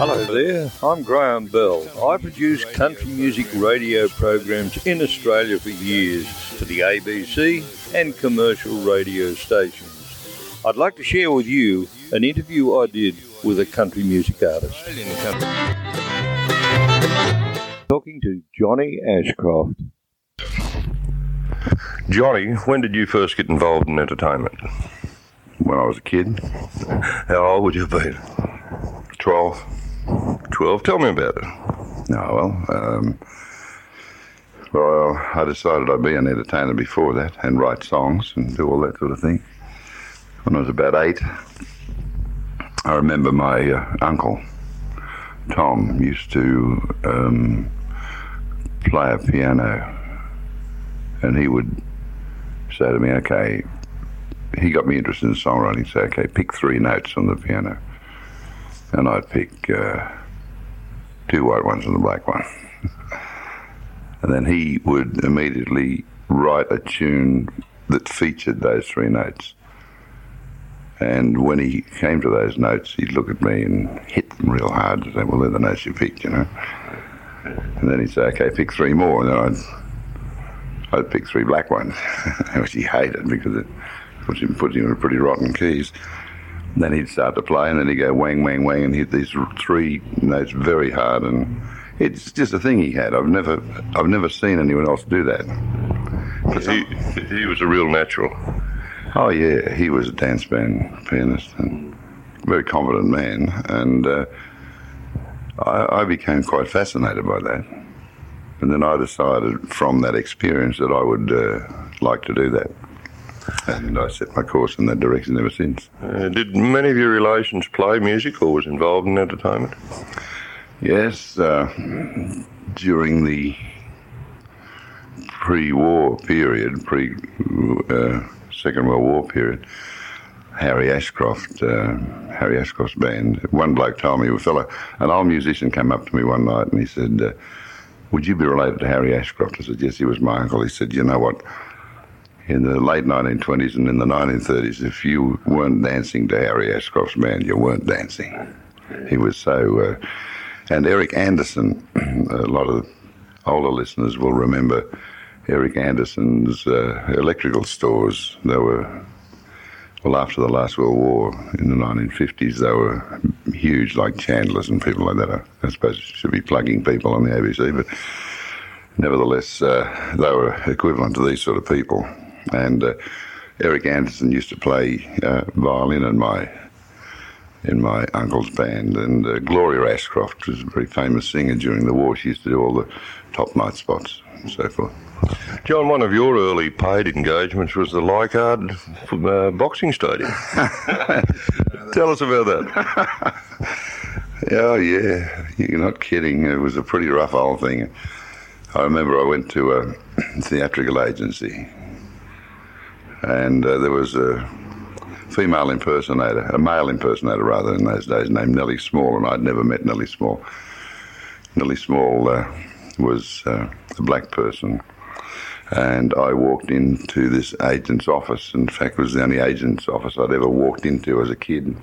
Hello there, I'm Graham Bell. I produce country music radio programs in Australia for years for the ABC and commercial radio stations. I'd like to share with you an interview I did with a country music artist. Talking to Johnny Ashcroft. Johnny, when did you first get involved in entertainment? When I was a kid. How old would you have been? 12. 12. Tell me about it. Oh, well, um, well, I decided I'd be an entertainer before that and write songs and do all that sort of thing. When I was about eight, I remember my uh, uncle, Tom, used to um, play a piano. And he would say to me, okay, he got me interested in songwriting. Say, okay, pick three notes on the piano. And I'd pick uh, two white ones and a black one. and then he would immediately write a tune that featured those three notes. And when he came to those notes, he'd look at me and hit them real hard and say, well, they're the notes you picked, you know. And then he'd say, okay, pick three more. And then I'd, I'd pick three black ones, which he hated because it puts him, puts him in pretty rotten keys. Then he'd start to play, and then he'd go wang, wang, wang, and hit these three notes very hard. And it's just a thing he had. I've never, I've never seen anyone else do that. But He, he was a real natural. Oh yeah, he was a dance band pianist and very confident man, and uh, I, I became quite fascinated by that. And then I decided from that experience that I would uh, like to do that. And I set my course in that direction ever since. Uh, did many of your relations play music or was involved in entertainment? Yes, uh, during the pre-war period, pre uh, Second World War period, Harry Ashcroft, uh, Harry Ashcroft's band. One bloke told me, a fellow, an old musician came up to me one night and he said, uh, "Would you be related to Harry Ashcroft?" I said, "Yes, he was my uncle." He said, "You know what?" In the late 1920s and in the 1930s, if you weren't dancing to Harry Ashcroft's band, you weren't dancing. He was so. Uh, and Eric Anderson, a lot of older listeners will remember Eric Anderson's uh, electrical stores. They were, well, after the last World War in the 1950s, they were huge, like Chandler's and people like that. I, I suppose I should be plugging people on the ABC, but nevertheless, uh, they were equivalent to these sort of people. And uh, Eric Anderson used to play uh, violin in my in my uncle's band, and uh, Gloria Ashcroft was a very famous singer during the war. She used to do all the top night spots and so forth. John, one of your early paid engagements was the Leichhardt uh, boxing stadium. Tell us about that. oh, yeah, you're not kidding. It was a pretty rough old thing. I remember I went to a theatrical agency, and uh, there was a female impersonator, a male impersonator rather, in those days, named Nellie Small, and I'd never met Nellie Small. Nellie Small uh, was uh, a black person, and I walked into this agent's office. In fact, it was the only agent's office I'd ever walked into as a kid.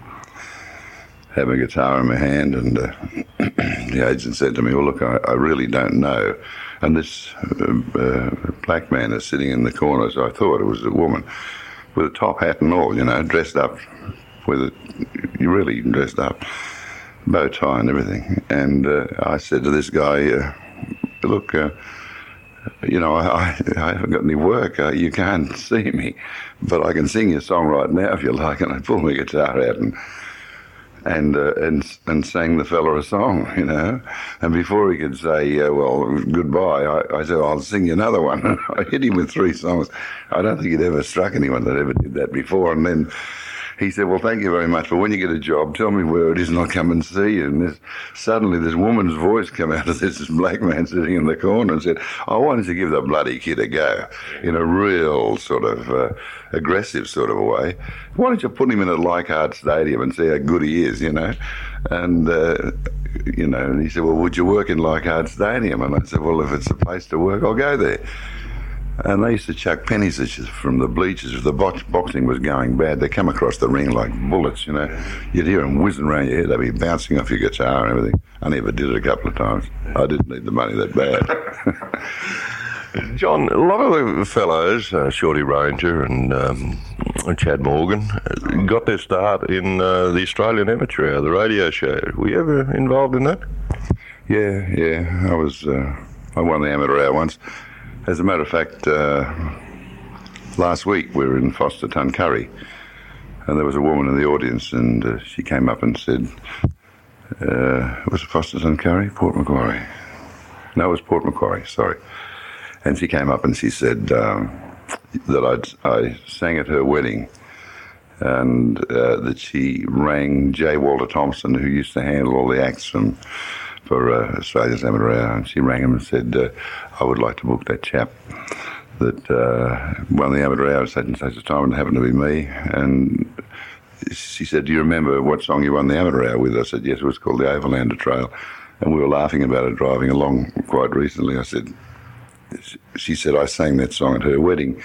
Having a guitar in my hand, and uh, the agent said to me, "Well, look, I, I really don't know." And this uh, uh, black man is sitting in the corner, so I thought it was a woman with a top hat and all, you know, dressed up with it. You really dressed up, bow tie and everything. And uh, I said to this guy, uh, "Look, uh, you know, I, I haven't got any work. Uh, you can't see me, but I can sing you a song right now if you like." And I pulled my guitar out and and uh, and and sang the fella a song, you know. And before he could say, uh, "Well, goodbye," I, I, said, "I'll sing you another one." I hit him with three songs. I don't think he'd ever struck anyone that ever did that before. And then he said, "Well, thank you very much, but when you get a job, tell me where it is, and I'll come and see you." And this, suddenly, this woman's voice came out of this, black man sitting in the corner and said, "I wanted to give the bloody kid a go," in a real sort of uh, aggressive sort of way. Why don't you put him in a Leichhardt Stadium and see how good he is, you know? And uh, you know, and he said, "Well, would you work in Leichhardt Stadium?" And I said, "Well, if it's a place to work, I'll go there." And they used to chuck pennies at you from the bleachers. If the box, boxing was going bad, they come across the ring like bullets, you know. You'd hear them whizzing around your head. They'd be bouncing off your guitar and everything. I never did it a couple of times. I didn't need the money that bad. John, a lot of the fellows, uh, Shorty Ranger and um, Chad Morgan, got their start in uh, the Australian Amateur Hour, the radio show. Were you ever involved in that? yeah, yeah. I was. Uh, I won the amateur hour once. As a matter of fact, uh, last week we were in Forster Tuncurry, and there was a woman in the audience, and uh, she came up and said, uh, "Was it Forster Tuncurry, Port Macquarie?" No, it was Port Macquarie. Sorry. And she came up and she said um, that I'd, I sang at her wedding and uh, that she rang J. Walter Thompson, who used to handle all the acts from, for uh, Australia's Amateur Hour. And she rang him and said, uh, I would like to book that chap that uh, won the Amateur Hour at such and such a time, and happened to be me. And she said, Do you remember what song you won the Amateur Hour with? I said, Yes, it was called the Overlander Trail. And we were laughing about it driving along quite recently. I said, she said I sang that song at her wedding,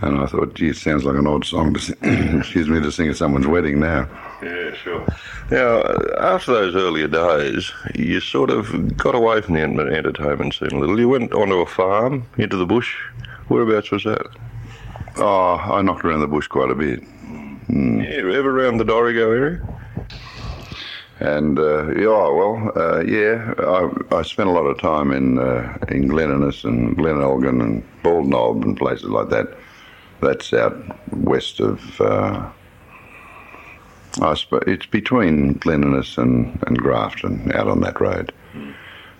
and I thought, gee, it sounds like an odd song to sing, excuse me to sing at someone's wedding now. Yeah, sure. Now, after those earlier days, you sort of got away from the ent- entertainment scene a little. You went onto a farm, into the bush. Whereabouts was that? Oh, I knocked around the bush quite a bit, Yeah, ever around the Dorrigo area? and uh, yeah, well, uh, yeah, I, I spent a lot of time in uh, in Glen Innes and Glen Elgin and Bald Knob and places like that. That's out west of. Uh, I sp- it's between Glen Innes and, and Grafton, out on that road.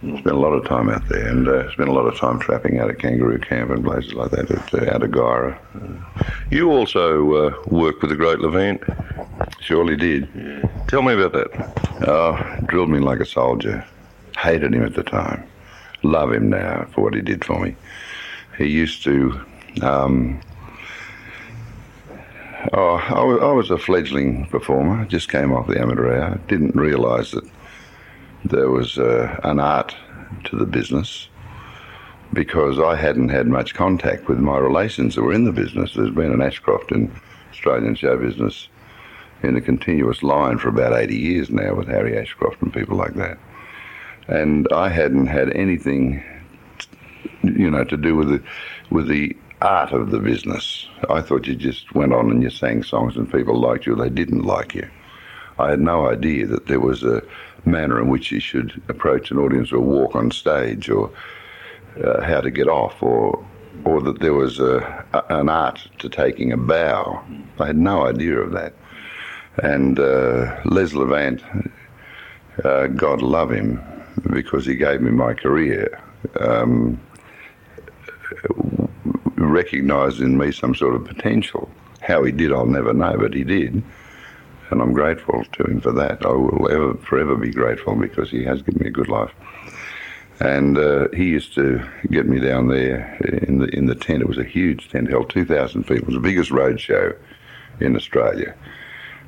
Spent a lot of time out there, and uh, spent a lot of time trapping out at Kangaroo Camp and places like that, at, uh, out of Guyra. You also uh, worked with the Great Levante. Surely did. Tell me about that. Oh, drilled me like a soldier. Hated him at the time. Love him now for what he did for me. He used to. Um, oh, I was, I was a fledgling performer. Just came off the amateur hour. Didn't realise that there was uh, an art to the business because I hadn't had much contact with my relations that were in the business. There's been an Ashcroft in Australian show business in a continuous line for about 80 years now with Harry Ashcroft and people like that. And I hadn't had anything, you know, to do with the, with the art of the business. I thought you just went on and you sang songs and people liked you, or they didn't like you. I had no idea that there was a manner in which you should approach an audience or walk on stage or uh, how to get off or or that there was a, a, an art to taking a bow. I had no idea of that. And uh, Les Levante, uh, God love him, because he gave me my career, um, recognised in me some sort of potential. How he did, I'll never know, but he did. And I'm grateful to him for that. I will ever, forever be grateful because he has given me a good life. And uh, he used to get me down there in the in the tent. It was a huge tent, held 2,000 people. It was the biggest road show in Australia.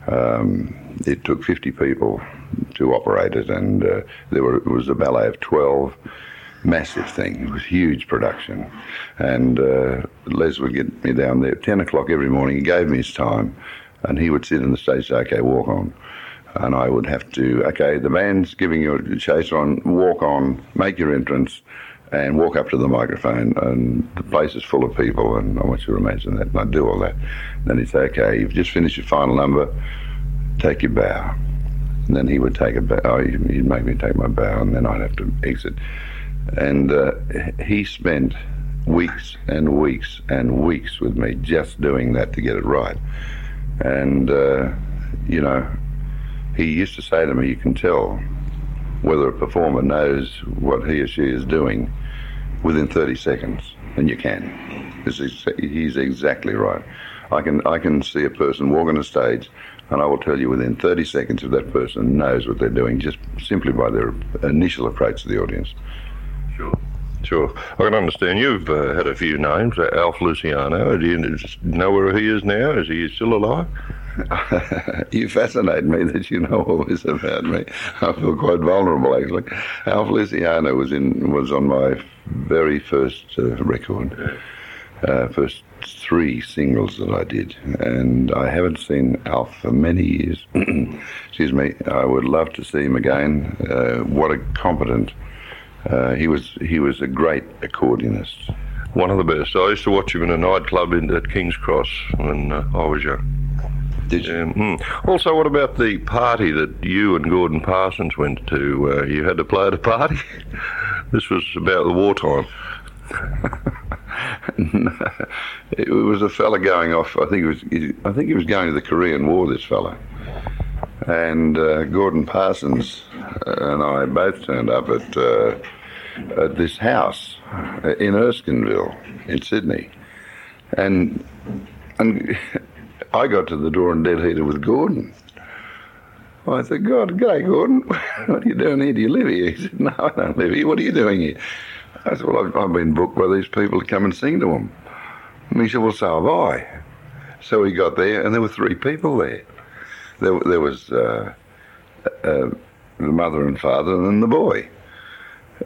Um, it took 50 people to operate it, and uh, there were, it was a ballet of 12. Massive thing. It was huge production. And uh, Les would get me down there at 10 o'clock every morning. He gave me his time, and he would sit in the stage say, okay, walk on. And I would have to, okay, the band's giving you a chase on, walk on, make your entrance, and walk up to the microphone. And the place is full of people, and I want you to imagine that. And I'd do all that. And then he'd say, okay, you've just finished your final number, take your bow. And then he would take a bow, oh, he'd he'd make me take my bow, and then I'd have to exit. And uh, he spent weeks and weeks and weeks with me just doing that to get it right. And, uh, you know, he used to say to me, you can tell whether a performer knows what he or she is doing within 30 seconds, and you can. Is, he's exactly right. I can, I can see a person walk on a stage, and I will tell you within 30 seconds if that person knows what they're doing, just simply by their initial approach to the audience. Sure. Sure. I can understand you've uh, had a few names. Uh, Alf Luciano. Do you know where he is now? Is he still alive? you fascinate me that you know all this about me. I feel quite vulnerable, actually. Alf Luciano was in was on my very first uh, record, uh, first three singles that I did, and I haven't seen Alf for many years. Excuse me. I would love to see him again. Uh, what a competent. Uh, he was he was a great accordionist. One of the best. I used to watch him in a nightclub in, at King's Cross when uh, I was young. Did you? Um, mm. Also, what about the party that you and Gordon Parsons went to? Uh, you had to play at a party. this was about the wartime. it was a fella going off. I think it was. I think he was going to the Korean War. This fella, and uh, Gordon Parsons and I both turned up at uh, at this house in Erskineville in Sydney, and and I got to the door and dead heated with Gordon. I said, God, g'day, Gordon. What are you doing here? Do you live here? He said, No, I don't live here. What are you doing here? I said, Well, I've, I've been booked by these people to come and sing to them. And he said, Well, so have I. So he got there, and there were three people there. There, there was uh, uh, the mother and father, and then the boy.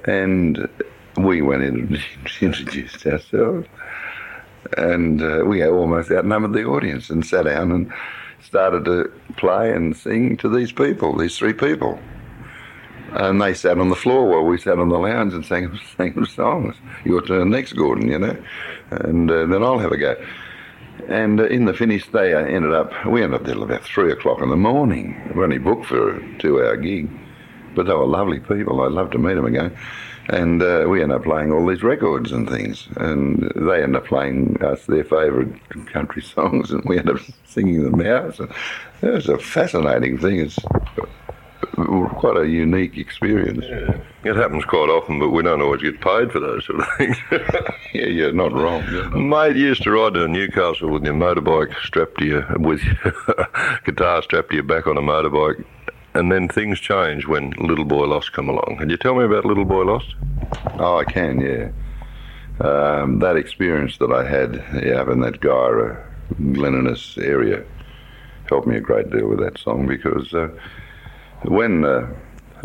And we went in and introduced ourselves. And uh, we almost outnumbered the audience and sat down and started to play and sing to these people, these three people. And they sat on the floor while we sat on the lounge and sang, sang songs. Your turn next, Gordon, you know, and uh, then I'll have a go. And uh, in the finish, they ended up, we ended up there about three o'clock in the morning. We only booked for a two hour gig, but they were lovely people. I'd love to meet them again. And uh, we ended up playing all these records and things. And they ended up playing us their favourite country songs, and we ended up singing them out. So it was a fascinating thing. It's quite a unique experience. Yeah. It happens quite often, but we don't always get paid for those sort of things. yeah, you're not wrong. You're not. Mate, used to ride to Newcastle with your motorbike strapped to you, with your guitar strapped to your back on a motorbike, and then things changed when Little Boy Lost come along. Can you tell me about Little Boy Lost? Oh, I can, yeah. Um, that experience that I had yeah, in that Guyra, Glen Innes area helped me a great deal with that song because uh, when uh,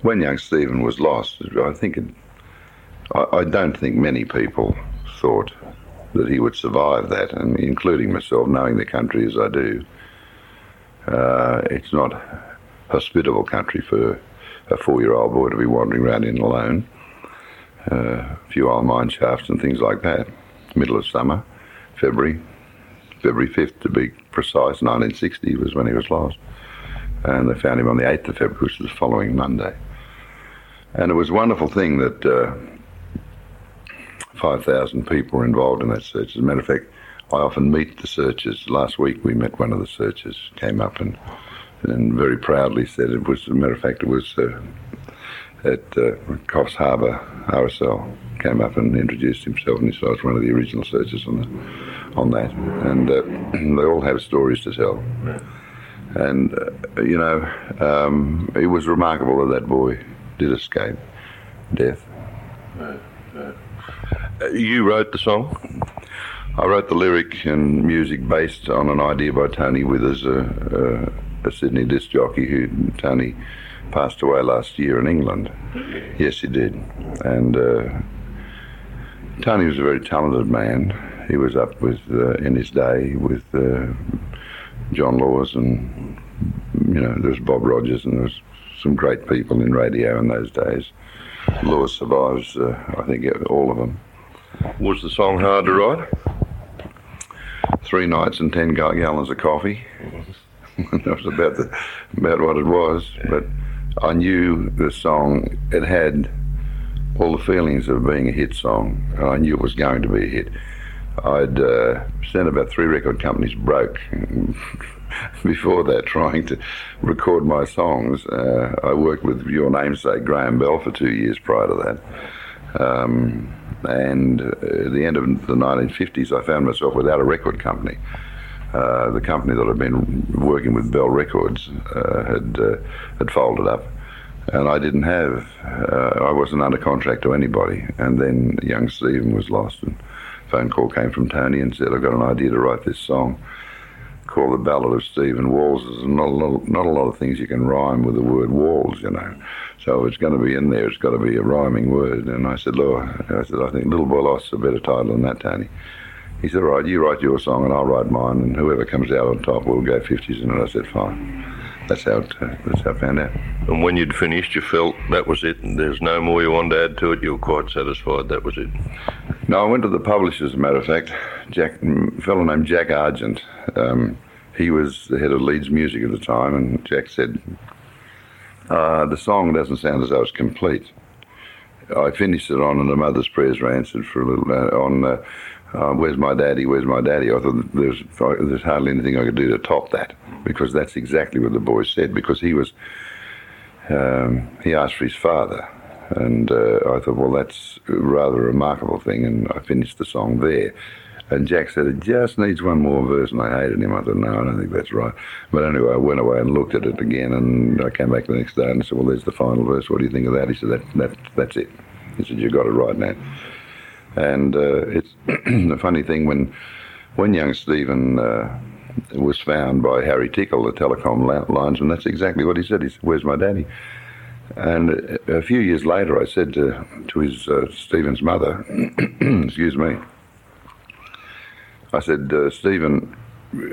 when young Stephen was lost, I think it, I, I, don't think many people thought that he would survive that, and including myself, knowing the country as I do. Uh, it's not hospitable country for a four-year-old boy to be wandering around in alone. Uh, a few old mine shafts and things like that. Middle of summer, February, February 5th to be precise, 1960 was when he was lost and they found him on the 8th of February, which was the following Monday. And it was a wonderful thing that uh, 5,000 people were involved in that search. As a matter of fact, I often meet the searchers. Last week we met one of the searchers, came up and, and very proudly said it was, as a matter of fact, it was uh, at uh, Coffs Harbour, RSL, came up and introduced himself and he said I was one of the original searchers on, the, on that. And uh, they all have stories to tell. And, uh, you know, um, it was remarkable that that boy did escape death. Uh, you wrote the song? I wrote the lyric and music based on an idea by Tony Withers, a, a, a Sydney disc jockey who Tony passed away last year in England. Yes, he did. And uh, Tony was a very talented man. He was up with uh, in his day with uh, John Laws and you know there was Bob Rogers and there was some great people in radio in those days. Laws survives, uh, I think, all of them. Was the song hard to write? Three nights and ten gallons of coffee. that was about the about what it was. But I knew the song. It had all the feelings of being a hit song. I knew it was going to be a hit. I'd uh, sent about three record companies broke before that trying to record my songs. Uh, I worked with your namesake Graham Bell for two years prior to that. Um, and at the end of the 1950s, I found myself without a record company. Uh, the company that I'd been working with, Bell Records, uh, had uh, had folded up, and I didn't have. Uh, I wasn't under contract to anybody. And then young Stephen was lost, and phone call came from Tony and said, I've got an idea to write this song called The Ballad of Stephen Walls. There's not a, lot, not a lot of things you can rhyme with the word walls, you know. So if it's going to be in there. It's got to be a rhyming word. And I said, look, I said, I think Little Boy Lost's a better title than that, Tony. He said, all right, you write your song and I'll write mine, and whoever comes out on top will go 50s. And I said, fine. That's how, it, uh, that's how I found out. And when you'd finished, you felt that was it, and there's no more you wanted to add to it. You were quite satisfied that was it. No, I went to the publisher, as a matter of fact, Jack, a fellow named Jack Argent. Um, he was the head of Leeds Music at the time, and Jack said, uh, the song doesn't sound as though it's complete. I finished it on and the Mother's Prayers were answered for a little uh, on uh, uh, Where's My Daddy, Where's My Daddy. I thought there's, there's hardly anything I could do to top that because that's exactly what the boy said because he was, um, he asked for his father. And uh, I thought, well, that's rather a remarkable thing. And I finished the song there. And Jack said, it just needs one more verse. And I hated him. I thought, no, I don't think that's right. But anyway, I went away and looked at it again. And I came back the next day and said, well, there's the final verse. What do you think of that? He said, that, that, that's it. He said, you got it right now. And uh, it's the funny thing when when young Stephen uh, was found by Harry Tickle, the telecom linesman, that's exactly what he said. He said, "Where's my daddy?" And a few years later, I said to to his uh, Stephen's mother, "Excuse me." I said, uh, "Stephen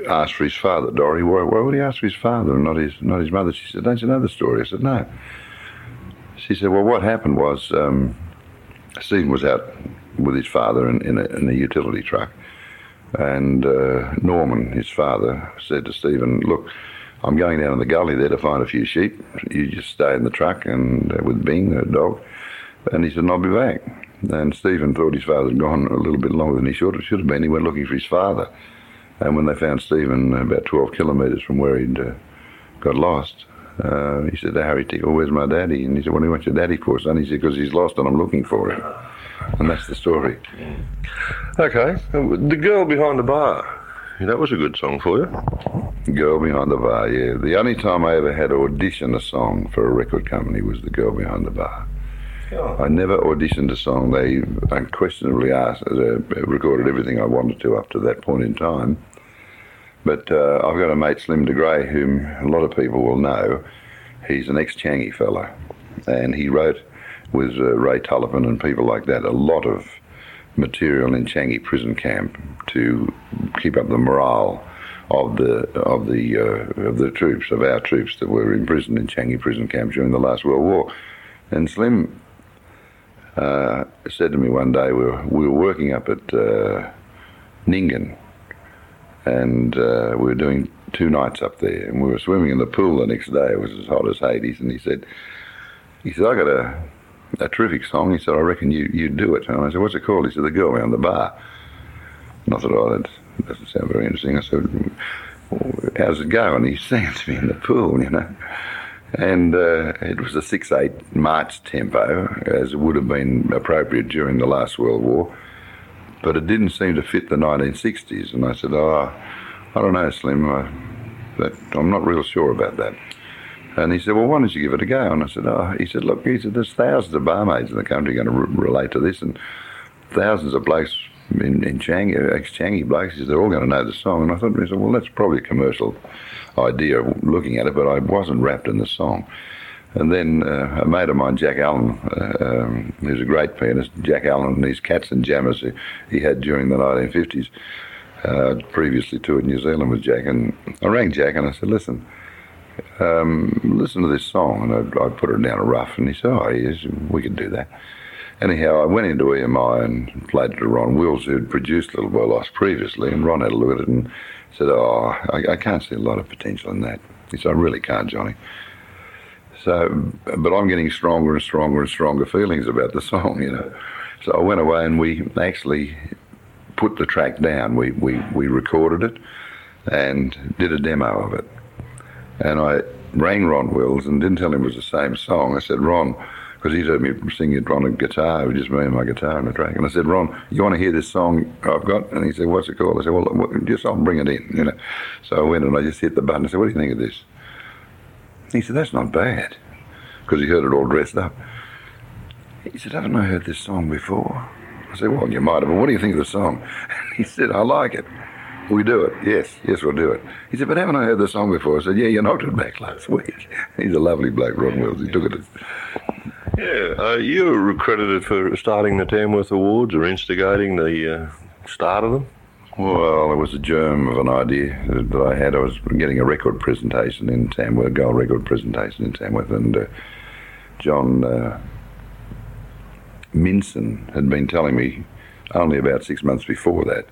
asked for his father, Dory. Why, why would he ask for his father and not his not his mother?" She said, "Don't you know the story?" I said, "No." She said, "Well, what happened was." Um, Stephen was out with his father in, in, a, in a utility truck. And uh, Norman, his father, said to Stephen, Look, I'm going down in the gully there to find a few sheep. You just stay in the truck and uh, with Bing, the dog. And he said, I'll be back. And Stephen thought his father had gone a little bit longer than he should, should have been. He went looking for his father. And when they found Stephen about 12 kilometres from where he'd uh, got lost, uh, he said Harry Tickle, where's my daddy? And he said, what do you want your daddy for, son? He said, because he's lost and I'm looking for him. And that's the story. Okay. The Girl Behind the Bar. That was a good song for you. Girl Behind the Bar, yeah. The only time I ever had to audition a song for a record company was The Girl Behind the Bar. Oh. I never auditioned a song. They unquestionably asked, uh, recorded everything I wanted to up to that point in time. But uh, I've got a mate, Slim de Grey, whom a lot of people will know. He's an ex-Changi fellow, and he wrote with uh, Ray Tullifan and people like that a lot of material in Changi prison camp to keep up the morale of the of the uh, of the troops of our troops that were imprisoned in Changi prison camp during the last World War. And Slim uh, said to me one day we were, we were working up at uh, Nyngan and uh, we were doing two nights up there, and we were swimming in the pool the next day. It was as hot as Hades, and he said, he said, I got a, a terrific song. He said, I reckon you you do it. And I said, what's it called? He said, The Girl Behind the Bar. And I thought, oh, that doesn't sound very interesting. I said, how's it go? And he sang to me in the pool, you know. And uh, it was a 6 8 march tempo, as it would have been appropriate during the last World War but it didn't seem to fit the 1960s. And I said, oh, I don't know, Slim, I, I'm not real sure about that. And he said, well, why don't you give it a go? And I said, oh, he said, look, he said, there's thousands of barmaids in the country going to re- relate to this, and thousands of blokes in, in Changi, ex-Changi blokes, he said, they're all going to know the song. And I thought, he said, well, that's probably a commercial idea of looking at it, but I wasn't wrapped in the song. And then uh, a mate of mine, Jack Allen, uh, um, who's a great pianist, Jack Allen and his Cats and Jammers he had during the 1950s, uh, previously toured New Zealand with Jack. And I rang Jack and I said, listen, um, listen to this song. And I, I, put it down a rough. And he said, oh, yes, we can do that. Anyhow, I went into EMI and played it to Ron Wills, who'd produced Little Boy Lost previously. And Ron had a look at it and said, oh, I, I can't see a lot of potential in that. He said, I really can't, Johnny. So, but I'm getting stronger and stronger and stronger feelings about the song, you know. So I went away and we actually put the track down. We, we, we recorded it and did a demo of it. And I rang Ron Wills and didn't tell him it was the same song. I said, Ron, because he's heard me singing on a guitar, it was just me and my guitar on the track. And I said, Ron, you want to hear this song I've got? And he said, what's it called? I said, well, just I'll bring it in, you know. So I went and I just hit the button. I said, what do you think of this? He said, That's not bad, because he heard it all dressed up. He said, Haven't I heard this song before? I said, Well, you might have, but what do you think of the song? And he said, I like it. We do it. Yes, yes, we'll do it. He said, But haven't I heard the song before? I said, Yeah, you knocked it back last week. He's a lovely bloke, Ron Wills. He took it. Yeah, uh, you were credited for starting the Tamworth Awards or instigating the uh, start of them. Well, it was a germ of an idea that I had. I was getting a record presentation in Tamworth, a gold record presentation in Tamworth, and uh, John uh, Minson had been telling me only about six months before that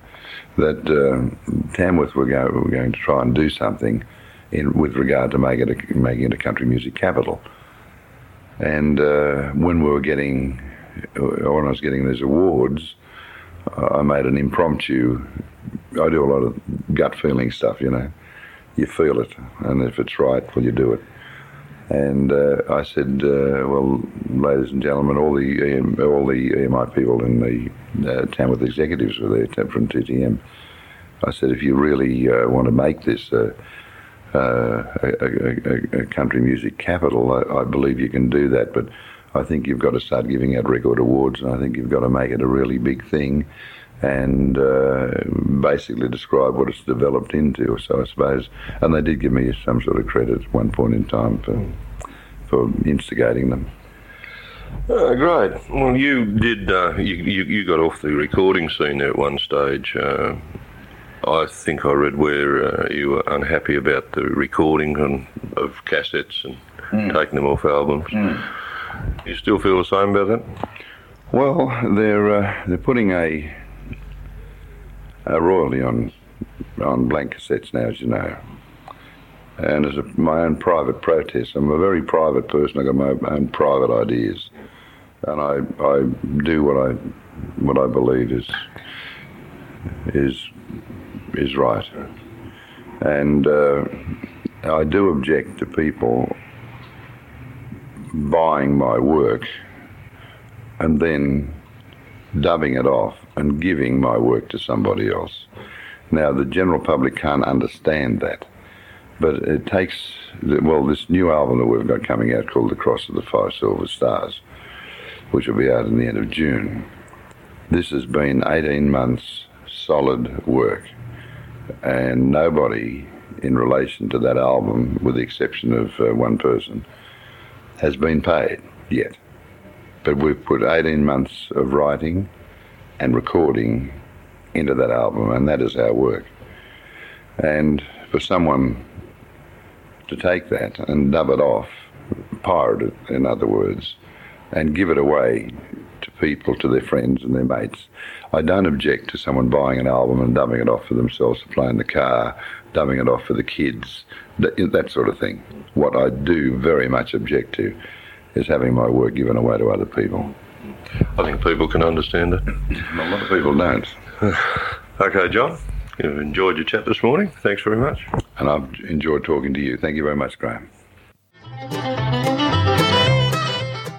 that uh, Tamworth were, go, were going to try and do something in, with regard to make it a, making it a country music capital. And uh, when we were getting, when I was getting these awards, I made an impromptu. I do a lot of gut feeling stuff, you know. You feel it, and if it's right, well, you do it. And uh, I said, uh, "Well, ladies and gentlemen, all the EM, all the EMI people in the uh, Tamworth executives were there from 2TM. I said, if you really uh, want to make this uh, uh, a, a, a, country music capital, I, I, believe you can do that. But I think you've got to start giving out record awards, and I think you've got to make it a really big thing." And uh, basically describe what it's developed into. So I suppose, and they did give me some sort of credit at one point in time for for instigating them. Uh, great. Well, you did. Uh, you, you, you got off the recording scene there at one stage. Uh, I think I read where uh, you were unhappy about the recording and, of cassettes and mm. taking them off albums. Mm. You still feel the same about that? Well, they're uh, they're putting a uh, royally on on blank cassettes now, as you know. And as a, my own private protest, I'm a very private person. I got my own private ideas, and I I do what I what I believe is is is right. And uh, I do object to people buying my work and then dubbing it off and giving my work to somebody else. Now, the general public can't understand that, but it takes, well, this new album that we've got coming out called The Cross of the Five Silver Stars, which will be out in the end of June. This has been 18 months solid work, and nobody in relation to that album, with the exception of uh, one person, has been paid yet. But we've put 18 months of writing and recording into that album, and that is our work. And for someone to take that and dub it off, pirate it, in other words, and give it away to people, to their friends and their mates. I don't object to someone buying an album and dubbing it off for themselves to play in the car, dubbing it off for the kids, that, that sort of thing. What I do very much object to is having my work given away to other people. I think people can understand it. A lot of people don't. okay, John, you've enjoyed your chat this morning. Thanks very much. And I've enjoyed talking to you. Thank you very much, Graham.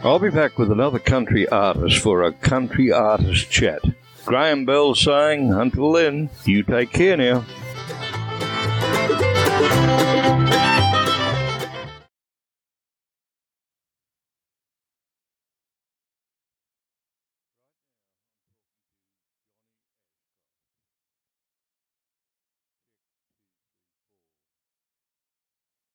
I'll be back with another country artist for a country artist chat. Graham Bell saying, until then, you take care now.